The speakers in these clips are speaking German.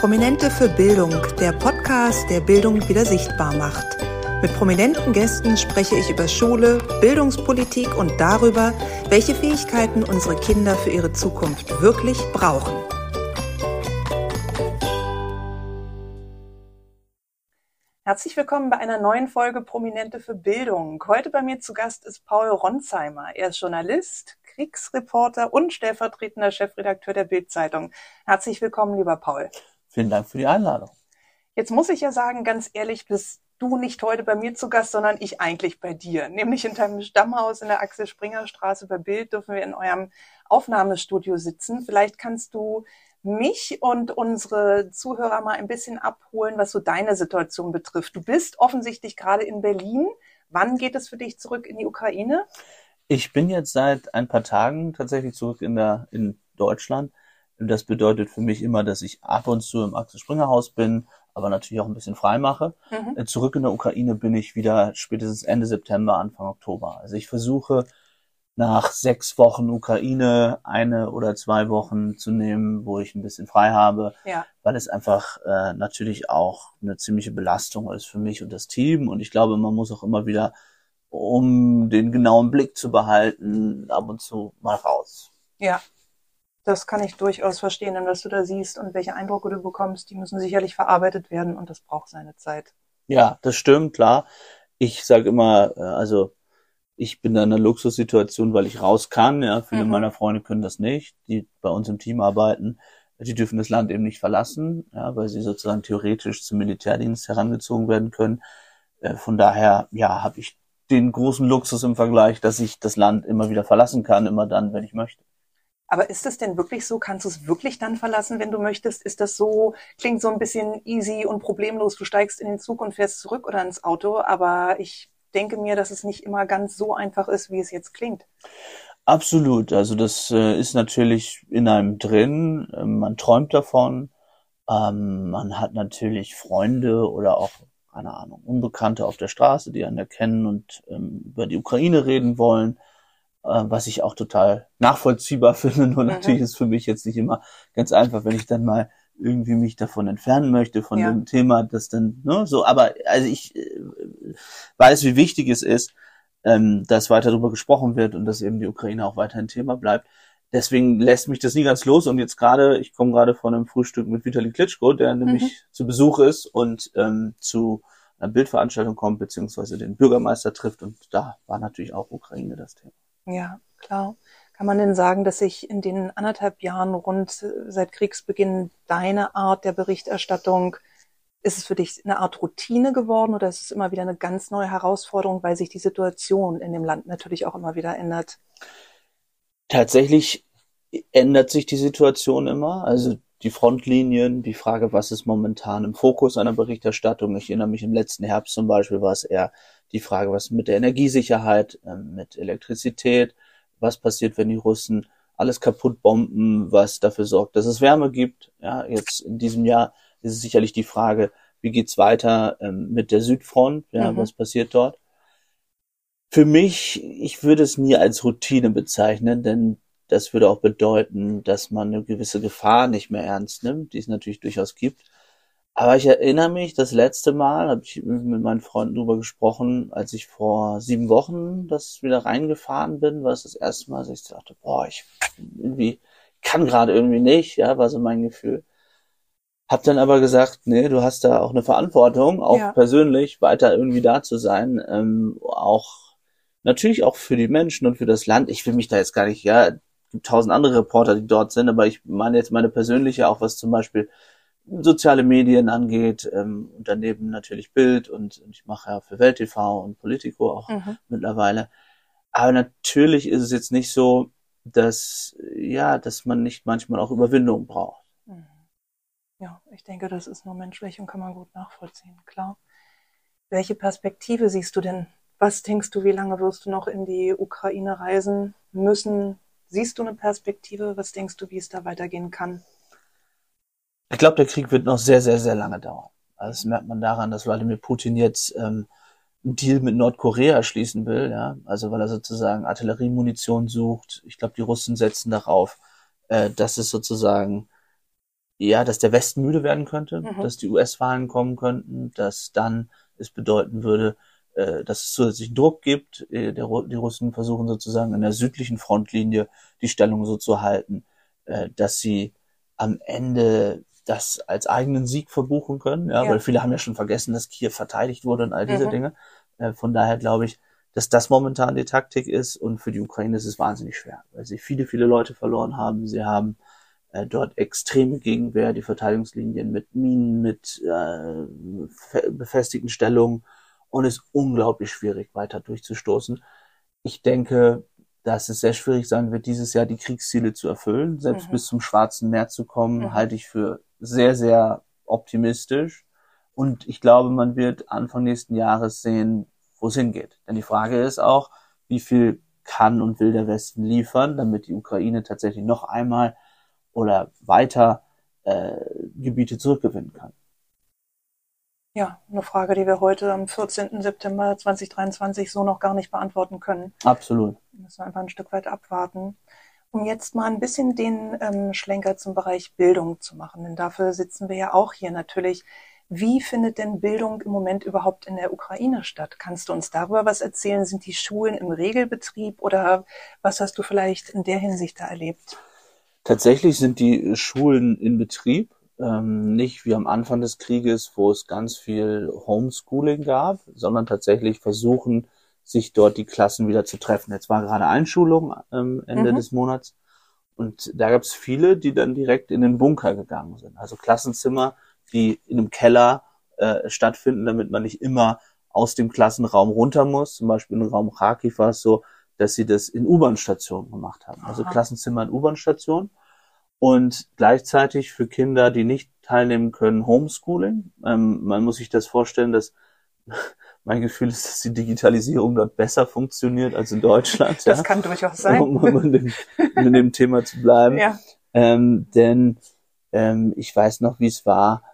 Prominente für Bildung, der Podcast, der Bildung wieder sichtbar macht. Mit prominenten Gästen spreche ich über Schule, Bildungspolitik und darüber, welche Fähigkeiten unsere Kinder für ihre Zukunft wirklich brauchen. Herzlich willkommen bei einer neuen Folge Prominente für Bildung. Heute bei mir zu Gast ist Paul Ronsheimer. Er ist Journalist, Kriegsreporter und stellvertretender Chefredakteur der Bildzeitung. Herzlich willkommen, lieber Paul. Vielen Dank für die Einladung. Jetzt muss ich ja sagen, ganz ehrlich, bist du nicht heute bei mir zu Gast, sondern ich eigentlich bei dir. Nämlich in deinem Stammhaus in der Axel Springer Straße bei Bild dürfen wir in eurem Aufnahmestudio sitzen. Vielleicht kannst du mich und unsere Zuhörer mal ein bisschen abholen, was so deine Situation betrifft. Du bist offensichtlich gerade in Berlin. Wann geht es für dich zurück in die Ukraine? Ich bin jetzt seit ein paar Tagen tatsächlich zurück in der in Deutschland. Das bedeutet für mich immer, dass ich ab und zu im Axel Springer Haus bin, aber natürlich auch ein bisschen frei mache. Mhm. Äh, zurück in der Ukraine bin ich wieder spätestens Ende September, Anfang Oktober. Also ich versuche nach sechs Wochen Ukraine eine oder zwei Wochen zu nehmen, wo ich ein bisschen frei habe, ja. weil es einfach äh, natürlich auch eine ziemliche Belastung ist für mich und das Team. Und ich glaube, man muss auch immer wieder, um den genauen Blick zu behalten, ab und zu mal raus. Ja, das kann ich durchaus verstehen, denn was du da siehst und welche Eindrücke du bekommst, die müssen sicherlich verarbeitet werden und das braucht seine Zeit. Ja, das stimmt, klar. Ich sage immer, äh, also ich bin da in einer Luxussituation, weil ich raus kann. Ja, viele mhm. meiner Freunde können das nicht, die bei uns im Team arbeiten. Die dürfen das Land eben nicht verlassen, ja, weil sie sozusagen theoretisch zum Militärdienst herangezogen werden können. Äh, von daher, ja, habe ich den großen Luxus im Vergleich, dass ich das Land immer wieder verlassen kann, immer dann, wenn ich möchte. Aber ist es denn wirklich so? Kannst du es wirklich dann verlassen, wenn du möchtest? Ist das so, klingt so ein bisschen easy und problemlos, du steigst in den Zug und fährst zurück oder ins Auto, aber ich denke mir, dass es nicht immer ganz so einfach ist, wie es jetzt klingt. Absolut. Also das äh, ist natürlich in einem drin. Ähm, man träumt davon. Ähm, man hat natürlich Freunde oder auch, keine Ahnung, Unbekannte auf der Straße, die einen erkennen und ähm, über die Ukraine reden wollen. Äh, was ich auch total nachvollziehbar finde. Nur mhm. natürlich ist für mich jetzt nicht immer ganz einfach, wenn ich dann mal irgendwie mich davon entfernen möchte, von ja. dem Thema, das dann, ne, so, aber also ich äh, weiß, wie wichtig es ist, ähm, dass weiter darüber gesprochen wird und dass eben die Ukraine auch weiterhin Thema bleibt. Deswegen lässt mich das nie ganz los und jetzt gerade, ich komme gerade von einem Frühstück mit Vitali Klitschko, der nämlich mhm. zu Besuch ist und ähm, zu einer Bildveranstaltung kommt, beziehungsweise den Bürgermeister trifft und da war natürlich auch Ukraine das Thema. Ja, klar. Kann man denn sagen, dass sich in den anderthalb Jahren rund äh, seit Kriegsbeginn deine Art der Berichterstattung, ist es für dich eine Art Routine geworden oder ist es immer wieder eine ganz neue Herausforderung, weil sich die Situation in dem Land natürlich auch immer wieder ändert? Tatsächlich ändert sich die Situation immer. Also die Frontlinien, die Frage, was ist momentan im Fokus einer Berichterstattung. Ich erinnere mich im letzten Herbst zum Beispiel war es eher die Frage, was mit der Energiesicherheit, ähm, mit Elektrizität, was passiert, wenn die Russen alles kaputt bomben, was dafür sorgt, dass es Wärme gibt. Ja, jetzt in diesem Jahr ist es sicherlich die Frage, wie geht's weiter ähm, mit der Südfront? Ja, mhm. was passiert dort? Für mich, ich würde es nie als Routine bezeichnen, denn das würde auch bedeuten, dass man eine gewisse Gefahr nicht mehr ernst nimmt, die es natürlich durchaus gibt. Aber ich erinnere mich, das letzte Mal habe ich mit meinen Freunden drüber gesprochen, als ich vor sieben Wochen das wieder reingefahren bin, war es das erste Mal, dass ich dachte, boah, ich irgendwie kann gerade irgendwie nicht, ja, war so mein Gefühl. Hab dann aber gesagt, nee, du hast da auch eine Verantwortung, auch ja. persönlich weiter irgendwie da zu sein, ähm, auch natürlich auch für die Menschen und für das Land. Ich will mich da jetzt gar nicht, ja, gibt tausend andere Reporter, die dort sind, aber ich meine jetzt meine persönliche, auch was zum Beispiel soziale Medien angeht ähm, und daneben natürlich Bild und, und ich mache ja für Welt TV und Politico auch mhm. mittlerweile. Aber natürlich ist es jetzt nicht so, dass ja, dass man nicht manchmal auch Überwindung braucht. Mhm. Ja, ich denke, das ist nur menschlich und kann man gut nachvollziehen, klar. Welche Perspektive siehst du denn? Was denkst du, wie lange wirst du noch in die Ukraine reisen müssen? Siehst du eine Perspektive? Was denkst du, wie es da weitergehen kann? Ich glaube, der Krieg wird noch sehr, sehr, sehr lange dauern. Also das merkt man daran, dass Wladimir Putin jetzt ähm, einen Deal mit Nordkorea schließen will, ja, also weil er sozusagen Artilleriemunition sucht. Ich glaube, die Russen setzen darauf, äh, dass es sozusagen ja, dass der Westen müde werden könnte, mhm. dass die US-Wahlen kommen könnten, dass dann es bedeuten würde, äh, dass es zusätzlichen Druck gibt. Äh, der, die Russen versuchen sozusagen in der südlichen Frontlinie die Stellung so zu halten, äh, dass sie am Ende das als eigenen Sieg verbuchen können, ja, ja, weil viele haben ja schon vergessen, dass Kiew verteidigt wurde und all diese mhm. Dinge. Äh, von daher glaube ich, dass das momentan die Taktik ist und für die Ukraine ist es wahnsinnig schwer, weil sie viele, viele Leute verloren haben. Sie haben äh, dort extreme Gegenwehr, die Verteidigungslinien mit Minen, mit äh, befestigten Stellungen und ist unglaublich schwierig weiter durchzustoßen. Ich denke, dass es sehr schwierig sein wird, dieses Jahr die Kriegsziele zu erfüllen. Selbst mhm. bis zum Schwarzen Meer zu kommen, mhm. halte ich für sehr, sehr optimistisch. Und ich glaube, man wird Anfang nächsten Jahres sehen, wo es hingeht. Denn die Frage ist auch, wie viel kann und will der Westen liefern, damit die Ukraine tatsächlich noch einmal oder weiter äh, Gebiete zurückgewinnen kann. Ja, eine Frage, die wir heute am 14. September 2023 so noch gar nicht beantworten können. Absolut. Wir müssen einfach ein Stück weit abwarten. Um jetzt mal ein bisschen den ähm, Schlenker zum Bereich Bildung zu machen, denn dafür sitzen wir ja auch hier natürlich. Wie findet denn Bildung im Moment überhaupt in der Ukraine statt? Kannst du uns darüber was erzählen? Sind die Schulen im Regelbetrieb oder was hast du vielleicht in der Hinsicht da erlebt? Tatsächlich sind die Schulen in Betrieb, ähm, nicht wie am Anfang des Krieges, wo es ganz viel Homeschooling gab, sondern tatsächlich versuchen, sich dort die Klassen wieder zu treffen. Jetzt war gerade Einschulung ähm, Ende mhm. des Monats und da gab es viele, die dann direkt in den Bunker gegangen sind. Also Klassenzimmer, die in einem Keller äh, stattfinden, damit man nicht immer aus dem Klassenraum runter muss. Zum Beispiel im Raum Kharkiv war es so, dass sie das in U-Bahn-Stationen gemacht haben. Also Aha. Klassenzimmer in U-Bahn-Stationen. Und gleichzeitig für Kinder, die nicht teilnehmen können, Homeschooling. Ähm, man muss sich das vorstellen, dass mein Gefühl ist, dass die Digitalisierung dort besser funktioniert als in Deutschland. Das ja? kann durchaus sein. Um, um in, dem, in dem Thema zu bleiben. Ja. Ähm, denn ähm, ich weiß noch, wie es war,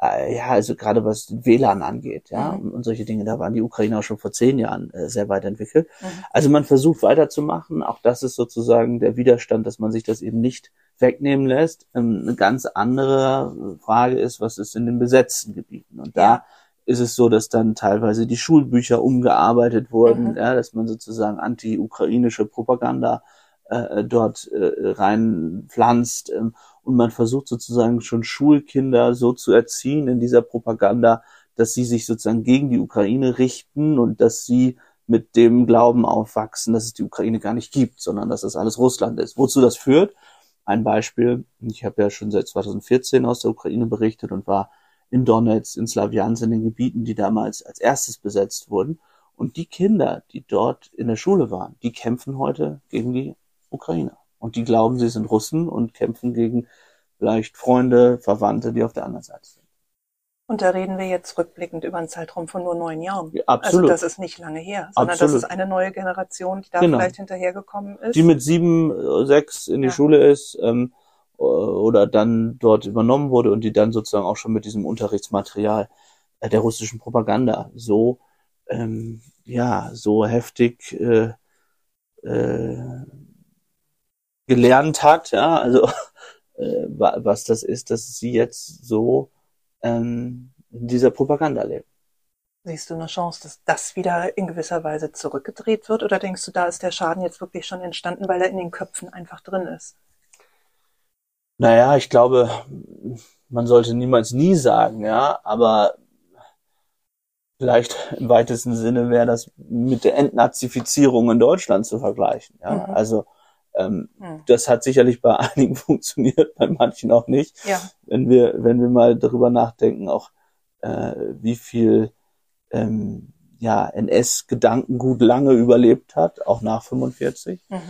äh, ja, also gerade was WLAN angeht, ja, mhm. und solche Dinge, da waren die Ukrainer auch schon vor zehn Jahren äh, sehr weit entwickelt. Mhm. Also man versucht weiterzumachen. Auch das ist sozusagen der Widerstand, dass man sich das eben nicht wegnehmen lässt. Ähm, eine ganz andere Frage ist, was ist in den besetzten Gebieten? Und da ist es so, dass dann teilweise die Schulbücher umgearbeitet wurden, mhm. ja, dass man sozusagen anti-ukrainische Propaganda äh, dort äh, reinpflanzt ähm, und man versucht sozusagen schon Schulkinder so zu erziehen in dieser Propaganda, dass sie sich sozusagen gegen die Ukraine richten und dass sie mit dem Glauben aufwachsen, dass es die Ukraine gar nicht gibt, sondern dass das alles Russland ist. Wozu das führt? Ein Beispiel, ich habe ja schon seit 2014 aus der Ukraine berichtet und war in Donetsk, in Slawiansk, in den Gebieten, die damals als erstes besetzt wurden. Und die Kinder, die dort in der Schule waren, die kämpfen heute gegen die Ukrainer. Und die glauben, sie sind Russen und kämpfen gegen vielleicht Freunde, Verwandte, die auf der anderen Seite sind. Und da reden wir jetzt rückblickend über einen Zeitraum von nur neun Jahren. Ja, absolut. Also das ist nicht lange her, sondern absolut. das ist eine neue Generation, die da genau. vielleicht hinterhergekommen ist. Die mit sieben, sechs in die ja. Schule ist ähm, oder dann dort übernommen wurde und die dann sozusagen auch schon mit diesem Unterrichtsmaterial äh, der russischen Propaganda so ähm, ja so heftig äh, äh, gelernt hat, ja, also äh, was das ist, dass sie jetzt so ähm, in dieser Propaganda leben. Siehst du eine Chance, dass das wieder in gewisser Weise zurückgedreht wird? Oder denkst du, da ist der Schaden jetzt wirklich schon entstanden, weil er in den Köpfen einfach drin ist? Naja, ich glaube, man sollte niemals nie sagen, ja, aber vielleicht im weitesten Sinne wäre das mit der Entnazifizierung in Deutschland zu vergleichen. Ja? Mhm. Also ähm, hm. Das hat sicherlich bei einigen funktioniert, bei manchen auch nicht. Ja. Wenn wir, wenn wir mal darüber nachdenken, auch äh, wie viel ähm, ja, NS-Gedankengut lange überlebt hat, auch nach 45. Mhm.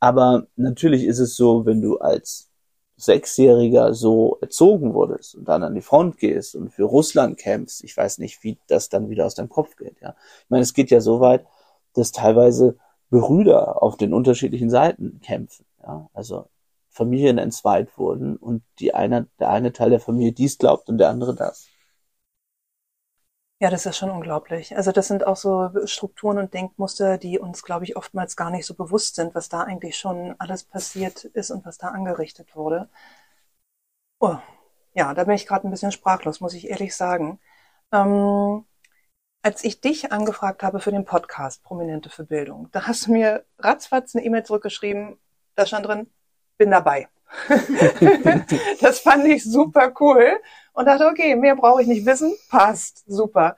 Aber natürlich ist es so, wenn du als Sechsjähriger so erzogen wurdest und dann an die Front gehst und für Russland kämpfst, ich weiß nicht, wie das dann wieder aus deinem Kopf geht. Ja, ich meine, es geht ja so weit, dass teilweise Brüder auf den unterschiedlichen Seiten kämpfen. Ja? Also Familien entzweit wurden und die eine, der eine Teil der Familie dies glaubt und der andere das. Ja, das ist schon unglaublich. Also das sind auch so Strukturen und Denkmuster, die uns, glaube ich, oftmals gar nicht so bewusst sind, was da eigentlich schon alles passiert ist und was da angerichtet wurde. Oh, Ja, da bin ich gerade ein bisschen sprachlos, muss ich ehrlich sagen. Ähm, als ich dich angefragt habe für den Podcast Prominente für Bildung, da hast du mir ratzfatz eine E-Mail zurückgeschrieben, da stand drin, bin dabei. das fand ich super cool und dachte, okay, mehr brauche ich nicht wissen, passt, super.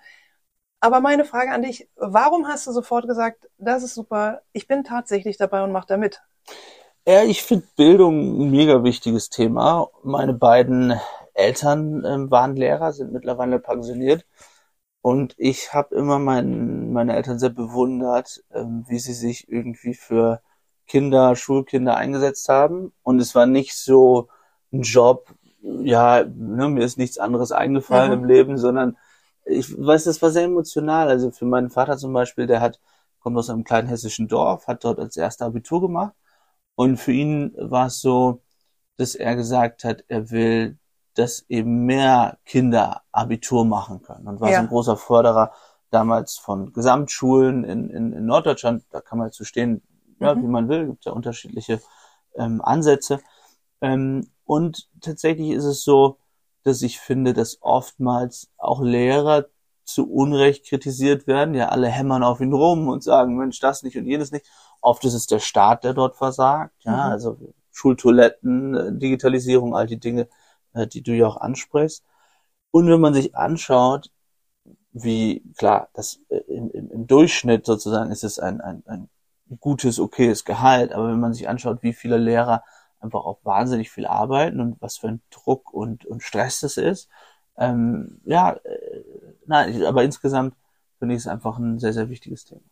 Aber meine Frage an dich, warum hast du sofort gesagt, das ist super, ich bin tatsächlich dabei und mache da mit? Ja, ich finde Bildung ein mega wichtiges Thema. Meine beiden Eltern ähm, waren Lehrer, sind mittlerweile pensioniert. Und ich habe immer mein, meine Eltern sehr bewundert, ähm, wie sie sich irgendwie für Kinder, Schulkinder eingesetzt haben. Und es war nicht so ein Job, ja, ne, mir ist nichts anderes eingefallen mhm. im Leben, sondern ich weiß, das war sehr emotional. Also für meinen Vater zum Beispiel, der hat, kommt aus einem kleinen hessischen Dorf, hat dort als erster Abitur gemacht. Und für ihn war es so, dass er gesagt hat, er will, dass eben mehr Kinder Abitur machen können. Und war ja. so ein großer Förderer damals von Gesamtschulen in, in, in Norddeutschland. Da kann man zu stehen, ja, mhm. wie man will, gibt ja unterschiedliche ähm, Ansätze. Ähm, und tatsächlich ist es so, dass ich finde, dass oftmals auch Lehrer zu Unrecht kritisiert werden. Ja, alle hämmern auf ihn rum und sagen, Mensch, das nicht und jenes nicht. Oft ist es der Staat, der dort versagt. Ja, mhm. also Schultoiletten, äh, Digitalisierung, all die Dinge, die du ja auch ansprichst. Und wenn man sich anschaut, wie, klar, das äh, im, im, im Durchschnitt sozusagen ist es ein, ein, ein gutes, okayes Gehalt, aber wenn man sich anschaut, wie viele Lehrer einfach auch wahnsinnig viel arbeiten und was für ein Druck und, und Stress das ist. Ähm, ja, äh, nein, aber insgesamt finde ich es einfach ein sehr, sehr wichtiges Thema.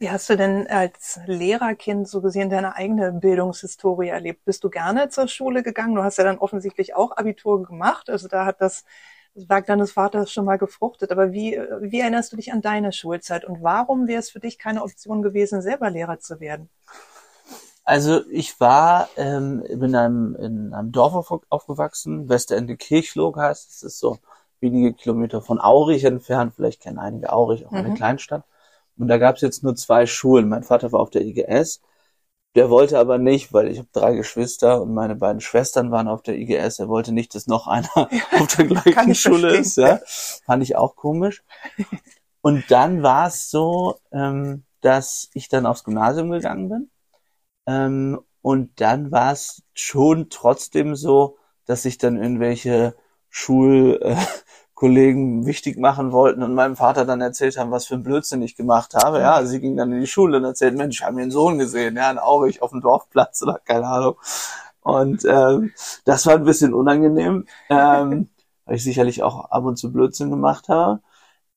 Wie hast du denn als Lehrerkind so gesehen deine eigene Bildungshistorie erlebt? Bist du gerne zur Schule gegangen? Du hast ja dann offensichtlich auch Abitur gemacht. Also da hat das, das Werk deines Vaters schon mal gefruchtet. Aber wie, wie erinnerst du dich an deine Schulzeit? Und warum wäre es für dich keine Option gewesen, selber Lehrer zu werden? Also ich war ähm, in, einem, in einem Dorf aufgewachsen, Westerende Kirchloh heißt es, ist so wenige Kilometer von Aurich entfernt, vielleicht kennen einige Aurich, auch mhm. eine Kleinstadt. Und da gab es jetzt nur zwei Schulen. Mein Vater war auf der IGS, der wollte aber nicht, weil ich habe drei Geschwister und meine beiden Schwestern waren auf der IGS. Er wollte nicht, dass noch einer auf der gleichen Schule ist. Ja. Fand ich auch komisch. Und dann war es so, ähm, dass ich dann aufs Gymnasium gegangen bin ähm, und dann war es schon trotzdem so, dass sich dann irgendwelche Schulkollegen äh, wichtig machen wollten und meinem Vater dann erzählt haben, was für ein Blödsinn ich gemacht habe. Ja, sie ging dann in die Schule und erzählt, Mensch, ich habe mir einen Sohn gesehen, ja, in Aurich auf dem Dorfplatz oder keine Ahnung. Und ähm, das war ein bisschen unangenehm, ähm, weil ich sicherlich auch ab und zu Blödsinn gemacht habe.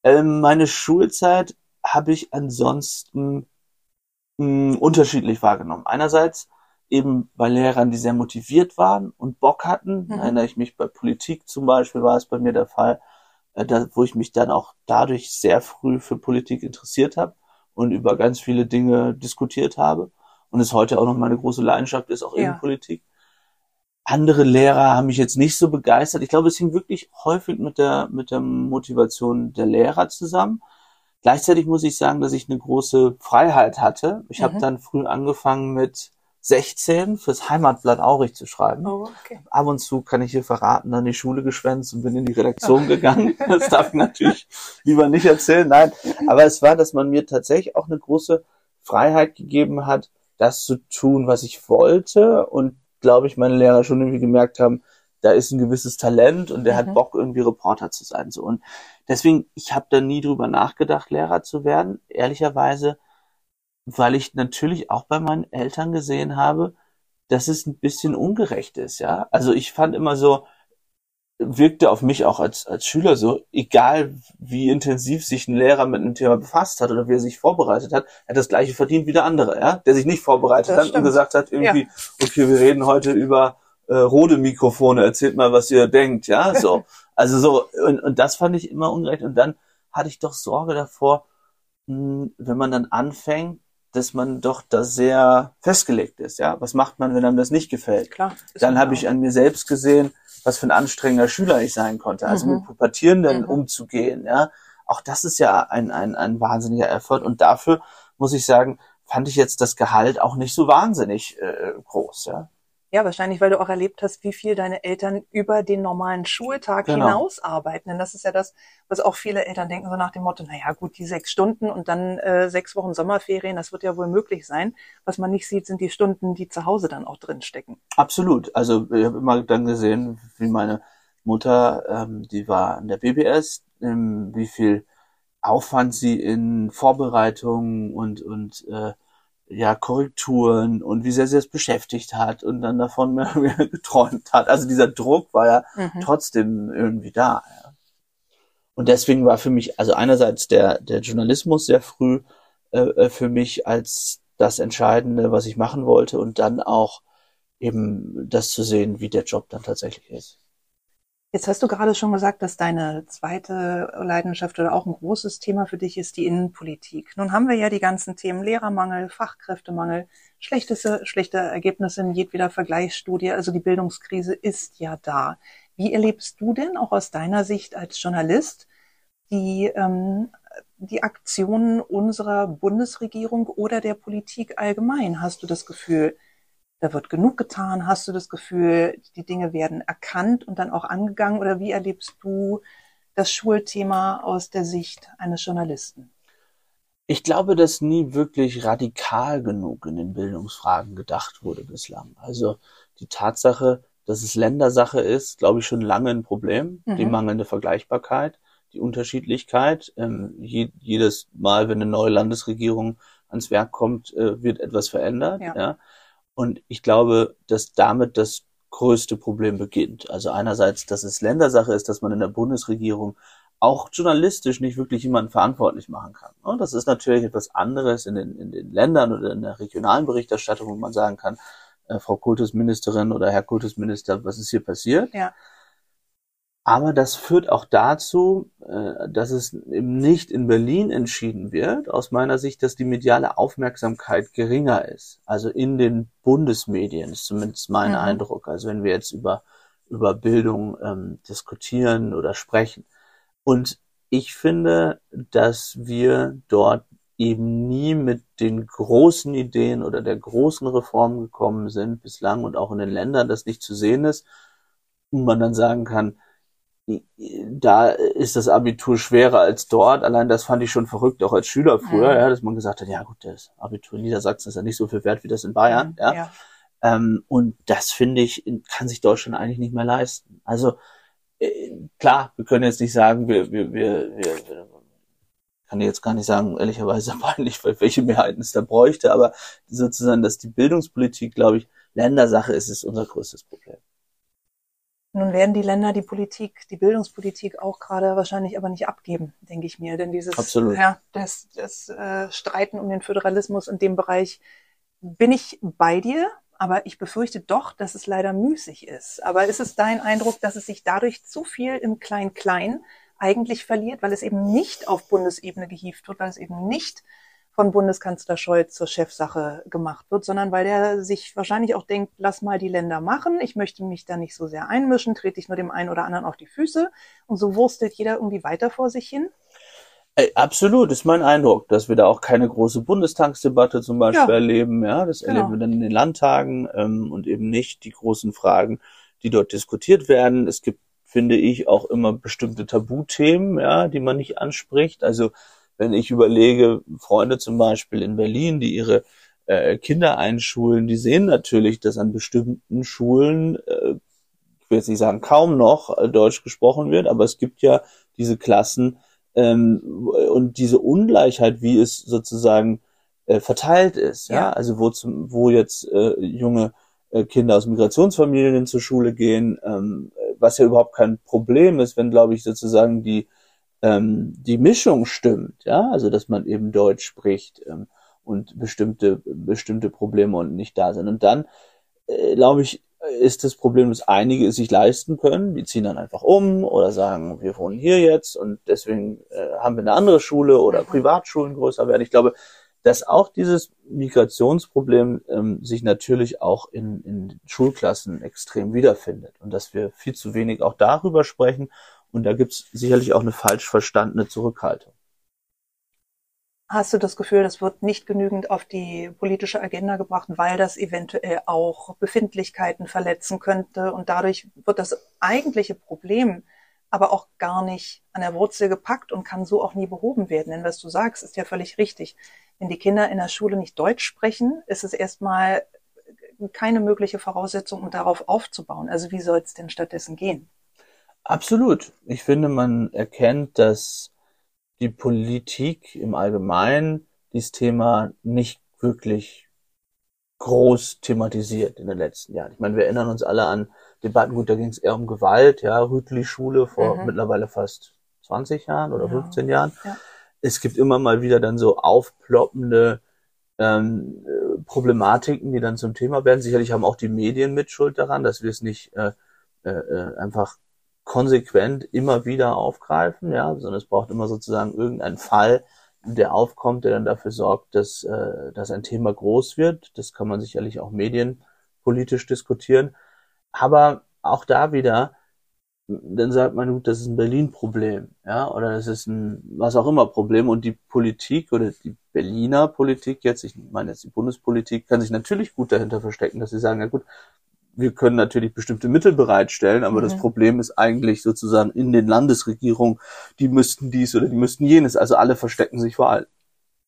Ähm, meine Schulzeit habe ich ansonsten mh, unterschiedlich wahrgenommen. Einerseits eben bei Lehrern, die sehr motiviert waren und Bock hatten. Mhm. Erinnere ich mich bei Politik zum Beispiel war es bei mir der Fall, da, wo ich mich dann auch dadurch sehr früh für Politik interessiert habe und über ganz viele Dinge diskutiert habe und es heute auch noch meine große Leidenschaft ist, auch ja. Innenpolitik. Andere Lehrer haben mich jetzt nicht so begeistert. Ich glaube, es hing wirklich häufig mit der, mit der Motivation der Lehrer zusammen. Gleichzeitig muss ich sagen, dass ich eine große Freiheit hatte. Ich mhm. habe dann früh angefangen mit 16 fürs Heimatblatt Aurich zu schreiben. Oh, okay. Ab und zu kann ich hier verraten, dann die Schule geschwänzt und bin in die Redaktion gegangen. Das darf ich natürlich lieber nicht erzählen. Nein, aber es war, dass man mir tatsächlich auch eine große Freiheit gegeben hat, das zu tun, was ich wollte und glaube ich, meine Lehrer schon irgendwie gemerkt haben, da ist ein gewisses Talent und der mhm. hat Bock, irgendwie Reporter zu sein. So. Und deswegen, ich habe da nie drüber nachgedacht, Lehrer zu werden, ehrlicherweise, weil ich natürlich auch bei meinen Eltern gesehen habe, dass es ein bisschen ungerecht ist, ja. Also ich fand immer so, wirkte auf mich auch als, als Schüler so, egal wie intensiv sich ein Lehrer mit einem Thema befasst hat oder wie er sich vorbereitet hat, er hat das gleiche verdient wie der andere, ja, der sich nicht vorbereitet das hat stimmt. und gesagt hat, irgendwie, ja. okay, wir reden heute über äh, Rode Mikrofone, erzählt mal, was ihr denkt, ja, so. Also so, und, und das fand ich immer ungerecht. Und dann hatte ich doch Sorge davor, mh, hm, wenn man dann anfängt, dass man doch da sehr festgelegt ist, ja. Was macht man, wenn einem das nicht gefällt? Klar. Dann habe ich an mir selbst gesehen, was für ein anstrengender Schüler ich sein konnte, also mhm. mit Pubertierenden mhm. umzugehen, ja. Auch das ist ja ein, ein, ein wahnsinniger Effort. Und dafür muss ich sagen, fand ich jetzt das Gehalt auch nicht so wahnsinnig äh, groß, ja. Ja, wahrscheinlich, weil du auch erlebt hast, wie viel deine Eltern über den normalen Schultag genau. hinaus arbeiten. Denn das ist ja das, was auch viele Eltern denken, so nach dem Motto, na ja, gut, die sechs Stunden und dann äh, sechs Wochen Sommerferien, das wird ja wohl möglich sein. Was man nicht sieht, sind die Stunden, die zu Hause dann auch drin stecken. Absolut. Also ich habe immer dann gesehen, wie meine Mutter, ähm, die war in der BBS, ähm, wie viel Aufwand sie in Vorbereitungen und, und äh, ja, Korrekturen und wie sehr sie es beschäftigt hat und dann davon mehr, mehr geträumt hat. Also dieser Druck war ja mhm. trotzdem irgendwie da. Ja. Und deswegen war für mich, also einerseits der, der Journalismus sehr früh äh, äh für mich als das Entscheidende, was ich machen wollte und dann auch eben das zu sehen, wie der Job dann tatsächlich ist. Jetzt hast du gerade schon gesagt, dass deine zweite Leidenschaft oder auch ein großes Thema für dich ist die Innenpolitik. Nun haben wir ja die ganzen Themen Lehrermangel, Fachkräftemangel, schlechteste, schlechte Ergebnisse in jedweder Vergleichsstudie. Also die Bildungskrise ist ja da. Wie erlebst du denn auch aus deiner Sicht als Journalist die, ähm, die Aktionen unserer Bundesregierung oder der Politik allgemein? Hast du das Gefühl, da wird genug getan? Hast du das Gefühl, die Dinge werden erkannt und dann auch angegangen? Oder wie erlebst du das Schulthema aus der Sicht eines Journalisten? Ich glaube, dass nie wirklich radikal genug in den Bildungsfragen gedacht wurde bislang. Also die Tatsache, dass es Ländersache ist, glaube ich, schon lange ein Problem. Mhm. Die mangelnde Vergleichbarkeit, die Unterschiedlichkeit. Ähm, je, jedes Mal, wenn eine neue Landesregierung ans Werk kommt, äh, wird etwas verändert. Ja. ja. Und ich glaube, dass damit das größte Problem beginnt. Also einerseits, dass es Ländersache ist, dass man in der Bundesregierung auch journalistisch nicht wirklich jemanden verantwortlich machen kann. Und das ist natürlich etwas anderes in den, in den Ländern oder in der regionalen Berichterstattung, wo man sagen kann, äh, Frau Kultusministerin oder Herr Kultusminister, was ist hier passiert? Ja. Aber das führt auch dazu, äh, dass es eben nicht in Berlin entschieden wird, aus meiner Sicht, dass die mediale Aufmerksamkeit geringer ist. Also in den Bundesmedien ist zumindest mein mhm. Eindruck. Also wenn wir jetzt über, über Bildung ähm, diskutieren oder sprechen. Und ich finde, dass wir dort eben nie mit den großen Ideen oder der großen Reform gekommen sind bislang und auch in den Ländern das nicht zu sehen ist, und man dann sagen kann, da ist das Abitur schwerer als dort. Allein das fand ich schon verrückt, auch als Schüler früher, ja, ja dass man gesagt hat, ja gut, das Abitur in Niedersachsen ist ja nicht so viel wert wie das in Bayern. Ja. ja. Ähm, und das finde ich, kann sich Deutschland eigentlich nicht mehr leisten. Also äh, klar, wir können jetzt nicht sagen, wir, wir, wir, wir kann ich jetzt gar nicht sagen, ehrlicherweise peinlich, welche Mehrheiten es da bräuchte, aber sozusagen, dass die Bildungspolitik, glaube ich, Ländersache ist, ist unser größtes Problem. Nun werden die Länder die Politik, die Bildungspolitik auch gerade wahrscheinlich aber nicht abgeben, denke ich mir. Denn dieses Absolut. Ja, das, das äh, Streiten um den Föderalismus in dem Bereich bin ich bei dir, aber ich befürchte doch, dass es leider müßig ist. Aber ist es dein Eindruck, dass es sich dadurch zu viel im Klein-Klein eigentlich verliert, weil es eben nicht auf Bundesebene gehievt wird, weil es eben nicht von Bundeskanzler Scholz zur Chefsache gemacht wird, sondern weil der sich wahrscheinlich auch denkt, lass mal die Länder machen, ich möchte mich da nicht so sehr einmischen, trete ich nur dem einen oder anderen auf die Füße und so wurstelt jeder irgendwie weiter vor sich hin. Ey, absolut, ist mein Eindruck, dass wir da auch keine große Bundestagsdebatte zum Beispiel ja. erleben. Ja, das genau. erleben wir dann in den Landtagen ähm, und eben nicht die großen Fragen, die dort diskutiert werden. Es gibt, finde ich, auch immer bestimmte Tabuthemen, ja, die man nicht anspricht. Also wenn ich überlege, Freunde zum Beispiel in Berlin, die ihre äh, Kinder einschulen, die sehen natürlich, dass an bestimmten Schulen, äh, ich will jetzt nicht sagen kaum noch äh, Deutsch gesprochen wird, aber es gibt ja diese Klassen ähm, und diese Ungleichheit, wie es sozusagen äh, verteilt ist, ja, ja? also wo zum, wo jetzt äh, junge äh, Kinder aus Migrationsfamilien zur Schule gehen, ähm, was ja überhaupt kein Problem ist, wenn, glaube ich, sozusagen die ähm, die Mischung stimmt, ja, also dass man eben Deutsch spricht ähm, und bestimmte bestimmte Probleme und nicht da sind. Und dann äh, glaube ich, ist das Problem, dass einige es sich leisten können, die ziehen dann einfach um oder sagen, wir wohnen hier jetzt und deswegen äh, haben wir eine andere Schule oder Privatschulen größer werden. Ich glaube, dass auch dieses Migrationsproblem ähm, sich natürlich auch in, in Schulklassen extrem wiederfindet und dass wir viel zu wenig auch darüber sprechen und da gibt es sicherlich auch eine falsch verstandene Zurückhaltung. Hast du das Gefühl, das wird nicht genügend auf die politische Agenda gebracht, weil das eventuell auch Befindlichkeiten verletzen könnte und dadurch wird das eigentliche Problem aber auch gar nicht an der Wurzel gepackt und kann so auch nie behoben werden. Denn was du sagst, ist ja völlig richtig. Wenn die Kinder in der Schule nicht Deutsch sprechen, ist es erstmal keine mögliche Voraussetzung, um darauf aufzubauen. Also wie soll es denn stattdessen gehen? Absolut. Ich finde, man erkennt, dass die Politik im Allgemeinen dieses Thema nicht wirklich groß thematisiert in den letzten Jahren. Ich meine, wir erinnern uns alle an Debatten, gut, da ging es eher um Gewalt, ja, Rütli-Schule vor mhm. mittlerweile fast 20 Jahren oder ja. 15 Jahren. Ja. Es gibt immer mal wieder dann so aufploppende ähm, Problematiken, die dann zum Thema werden. Sicherlich haben auch die Medien mit Schuld daran, dass wir es nicht äh, äh, äh einfach konsequent immer wieder aufgreifen, ja, sondern es braucht immer sozusagen irgendeinen Fall, der aufkommt, der dann dafür sorgt, dass, äh, dass ein Thema groß wird. Das kann man sicherlich auch medienpolitisch diskutieren. Aber auch da wieder, dann sagt man, gut, das ist ein Berlin-Problem, ja, oder das ist ein was auch immer Problem und die Politik oder die Berliner Politik jetzt, ich meine jetzt die Bundespolitik, kann sich natürlich gut dahinter verstecken, dass sie sagen, ja gut, wir können natürlich bestimmte Mittel bereitstellen, aber mhm. das Problem ist eigentlich sozusagen in den Landesregierungen, die müssten dies oder die müssten jenes, also alle verstecken sich vor allem.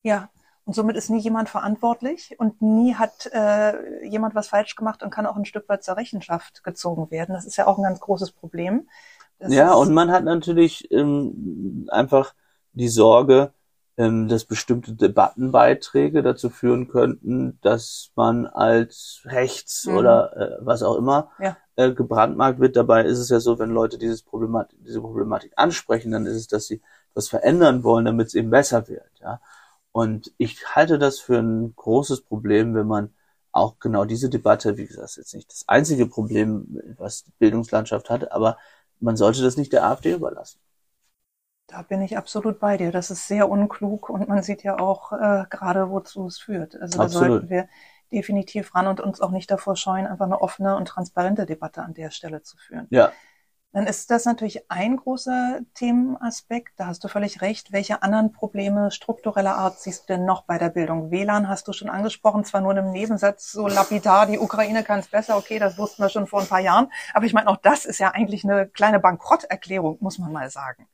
Ja, und somit ist nie jemand verantwortlich und nie hat äh, jemand was falsch gemacht und kann auch ein Stück weit zur Rechenschaft gezogen werden. Das ist ja auch ein ganz großes Problem. Das ja, und man hat natürlich ähm, einfach die Sorge, dass bestimmte Debattenbeiträge dazu führen könnten, dass man als rechts mhm. oder äh, was auch immer ja. äh, gebrandmarkt wird. Dabei ist es ja so, wenn Leute dieses Problematik, diese Problematik ansprechen, dann ist es, dass sie was verändern wollen, damit es eben besser wird. Ja? Und ich halte das für ein großes Problem, wenn man auch genau diese Debatte, wie gesagt, ist jetzt nicht das einzige Problem, was die Bildungslandschaft hat, aber man sollte das nicht der AfD überlassen. Da bin ich absolut bei dir. Das ist sehr unklug und man sieht ja auch äh, gerade, wozu es führt. Also da absolut. sollten wir definitiv ran und uns auch nicht davor scheuen, einfach eine offene und transparente Debatte an der Stelle zu führen. Ja, dann ist das natürlich ein großer Themenaspekt. Da hast du völlig recht. Welche anderen Probleme struktureller Art siehst du denn noch bei der Bildung? WLAN hast du schon angesprochen, zwar nur in einem Nebensatz, so lapidar, die Ukraine kann es besser, okay, das wussten wir schon vor ein paar Jahren. Aber ich meine, auch das ist ja eigentlich eine kleine Bankrotterklärung, muss man mal sagen.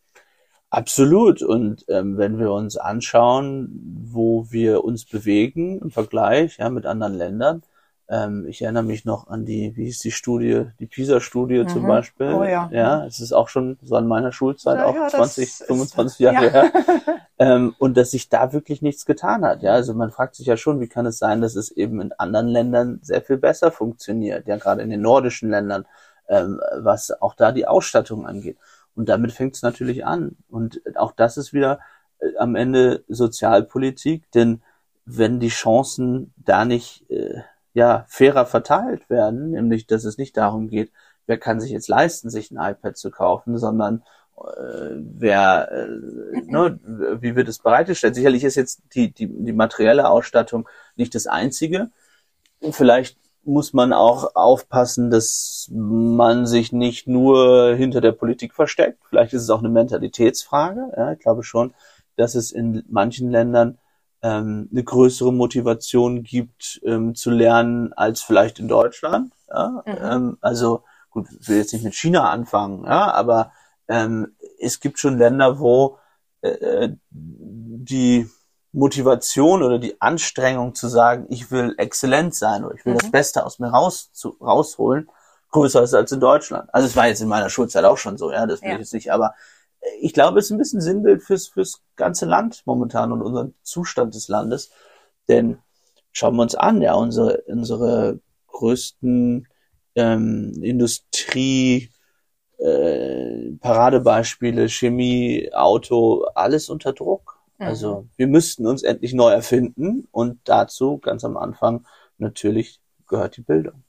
Absolut. Und ähm, wenn wir uns anschauen, wo wir uns bewegen im Vergleich ja, mit anderen Ländern, ähm, ich erinnere mich noch an die, wie hieß die Studie, die PISA-Studie mhm. zum Beispiel. Oh, ja. ja, es ist auch schon so an meiner Schulzeit, ja, auch ja, 20, 25 Jahre ja. her. ähm, und dass sich da wirklich nichts getan hat. Ja, also man fragt sich ja schon, wie kann es sein, dass es eben in anderen Ländern sehr viel besser funktioniert, ja, gerade in den nordischen Ländern, ähm, was auch da die Ausstattung angeht. Und damit fängt es natürlich an. Und auch das ist wieder äh, am Ende Sozialpolitik, denn wenn die Chancen da nicht äh, ja fairer verteilt werden, nämlich dass es nicht darum geht, wer kann sich jetzt leisten, sich ein iPad zu kaufen, sondern äh, wer, äh, ne, wie wird es bereitgestellt? Sicherlich ist jetzt die, die, die materielle Ausstattung nicht das Einzige. Vielleicht muss man auch aufpassen, dass man sich nicht nur hinter der Politik versteckt. Vielleicht ist es auch eine Mentalitätsfrage. Ja, ich glaube schon, dass es in manchen Ländern ähm, eine größere Motivation gibt ähm, zu lernen als vielleicht in Deutschland. Ja? Mhm. Ähm, also gut, ich will jetzt nicht mit China anfangen, ja, aber ähm, es gibt schon Länder, wo äh, die Motivation oder die Anstrengung zu sagen, ich will exzellent sein oder ich will mhm. das Beste aus mir raus zu, rausholen, größer ist als in Deutschland. Also es war jetzt in meiner Schulzeit auch schon so, ja, das will ja. ich jetzt nicht, aber ich glaube, es ist ein bisschen Sinnbild fürs, fürs ganze Land momentan und unseren Zustand des Landes. Denn schauen wir uns an, ja, unsere, unsere größten ähm, Industrie, äh, Paradebeispiele, Chemie, Auto, alles unter Druck. Also wir müssten uns endlich neu erfinden und dazu ganz am Anfang natürlich gehört die Bildung.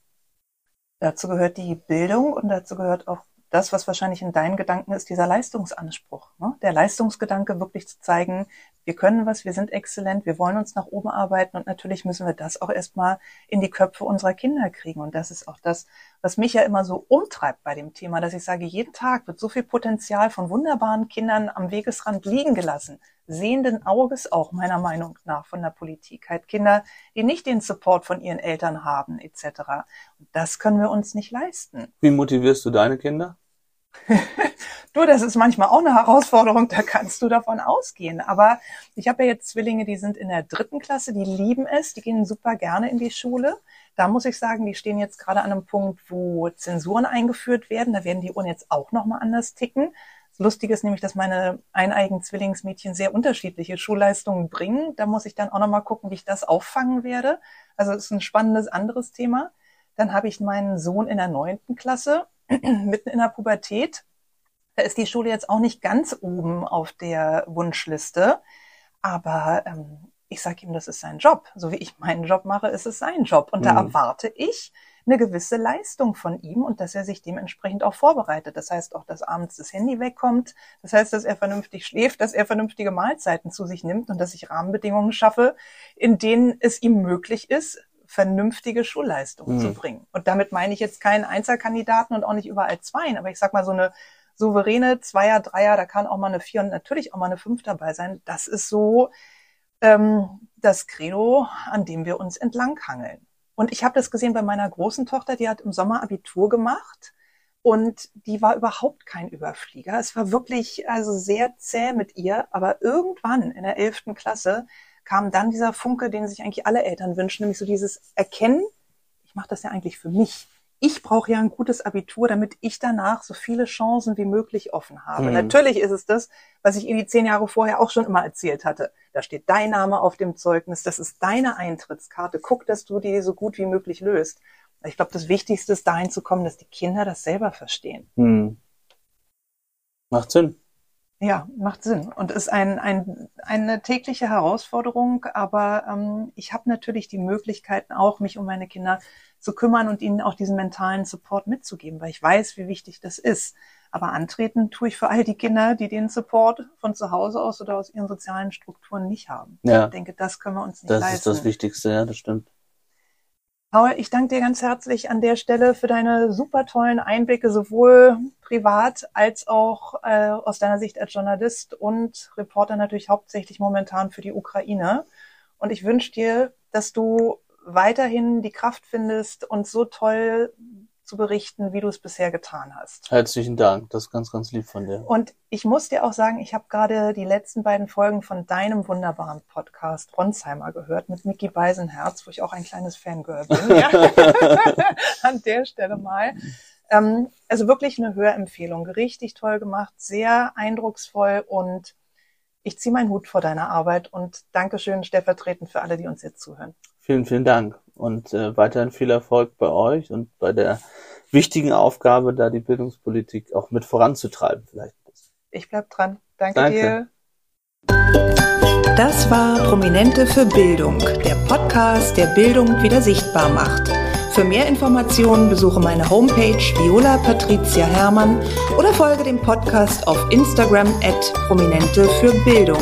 Dazu gehört die Bildung und dazu gehört auch das, was wahrscheinlich in deinen Gedanken ist, dieser Leistungsanspruch. Ne? Der Leistungsgedanke wirklich zu zeigen, wir können was, wir sind exzellent, wir wollen uns nach oben arbeiten und natürlich müssen wir das auch erstmal in die Köpfe unserer Kinder kriegen. Und das ist auch das, was mich ja immer so umtreibt bei dem Thema, dass ich sage, jeden Tag wird so viel Potenzial von wunderbaren Kindern am Wegesrand liegen gelassen. Sehenden Auges auch meiner Meinung nach von der Politik. Halt Kinder, die nicht den Support von ihren Eltern haben, etc. Und das können wir uns nicht leisten. Wie motivierst du deine Kinder? du, das ist manchmal auch eine Herausforderung, da kannst du davon ausgehen. Aber ich habe ja jetzt Zwillinge, die sind in der dritten Klasse, die lieben es, die gehen super gerne in die Schule. Da muss ich sagen, die stehen jetzt gerade an einem Punkt, wo Zensuren eingeführt werden. Da werden die Uhren jetzt auch nochmal anders ticken. Das Lustige ist nämlich, dass meine eineigen Zwillingsmädchen sehr unterschiedliche Schulleistungen bringen. Da muss ich dann auch nochmal gucken, wie ich das auffangen werde. Also das ist ein spannendes anderes Thema. Dann habe ich meinen Sohn in der neunten Klasse, mitten in der Pubertät. Da ist die Schule jetzt auch nicht ganz oben auf der Wunschliste. Aber ähm, ich sage ihm, das ist sein Job. So wie ich meinen Job mache, ist es sein Job. Und mhm. da erwarte ich eine gewisse Leistung von ihm und dass er sich dementsprechend auch vorbereitet. Das heißt auch, dass abends das Handy wegkommt. Das heißt, dass er vernünftig schläft, dass er vernünftige Mahlzeiten zu sich nimmt und dass ich Rahmenbedingungen schaffe, in denen es ihm möglich ist, vernünftige Schulleistungen mhm. zu bringen. Und damit meine ich jetzt keinen Einzelkandidaten und auch nicht überall Zweien, aber ich sag mal so eine souveräne Zweier, Dreier, da kann auch mal eine Vier und natürlich auch mal eine Fünf dabei sein. Das ist so ähm, das Credo, an dem wir uns entlanghangeln. Und ich habe das gesehen bei meiner großen Tochter, die hat im Sommer Abitur gemacht und die war überhaupt kein Überflieger. Es war wirklich also sehr zäh mit ihr, aber irgendwann in der elften Klasse kam dann dieser Funke, den sich eigentlich alle Eltern wünschen, nämlich so dieses Erkennen, ich mache das ja eigentlich für mich ich brauche ja ein gutes Abitur, damit ich danach so viele Chancen wie möglich offen habe. Mhm. Natürlich ist es das, was ich ihr die zehn Jahre vorher auch schon immer erzählt hatte. Da steht dein Name auf dem Zeugnis, das ist deine Eintrittskarte. Guck, dass du die so gut wie möglich löst. Ich glaube, das Wichtigste ist dahin zu kommen, dass die Kinder das selber verstehen. Mhm. Macht Sinn. Ja, macht Sinn und ist ein, ein, eine tägliche Herausforderung, aber ähm, ich habe natürlich die Möglichkeiten auch, mich um meine Kinder zu kümmern und ihnen auch diesen mentalen Support mitzugeben, weil ich weiß, wie wichtig das ist. Aber antreten tue ich für all die Kinder, die den Support von zu Hause aus oder aus ihren sozialen Strukturen nicht haben. Ja. Ich denke, das können wir uns nicht das leisten. Das ist das Wichtigste, ja, das stimmt. Paul, ich danke dir ganz herzlich an der Stelle für deine super tollen Einblicke, sowohl privat als auch äh, aus deiner Sicht als Journalist und Reporter natürlich hauptsächlich momentan für die Ukraine. Und ich wünsche dir, dass du weiterhin die Kraft findest, uns so toll zu berichten, wie du es bisher getan hast. Herzlichen Dank, das ist ganz, ganz lieb von dir. Und ich muss dir auch sagen, ich habe gerade die letzten beiden Folgen von deinem wunderbaren Podcast Ronsheimer gehört mit Mickey Beisenherz, wo ich auch ein kleines Fangirl bin. Ja? An der Stelle mal. Ähm, also wirklich eine Hörempfehlung, richtig toll gemacht, sehr eindrucksvoll und ich ziehe meinen Hut vor deiner Arbeit und Dankeschön stellvertretend für alle, die uns jetzt zuhören. Vielen, vielen Dank und äh, weiterhin viel Erfolg bei euch und bei der wichtigen Aufgabe, da die Bildungspolitik auch mit voranzutreiben vielleicht. Ich bleib dran. Danke, Danke. dir. Das war Prominente für Bildung, der Podcast, der Bildung wieder sichtbar macht. Für mehr Informationen besuche meine Homepage Viola Patricia Hermann oder folge dem Podcast auf Instagram at Prominente für Bildung.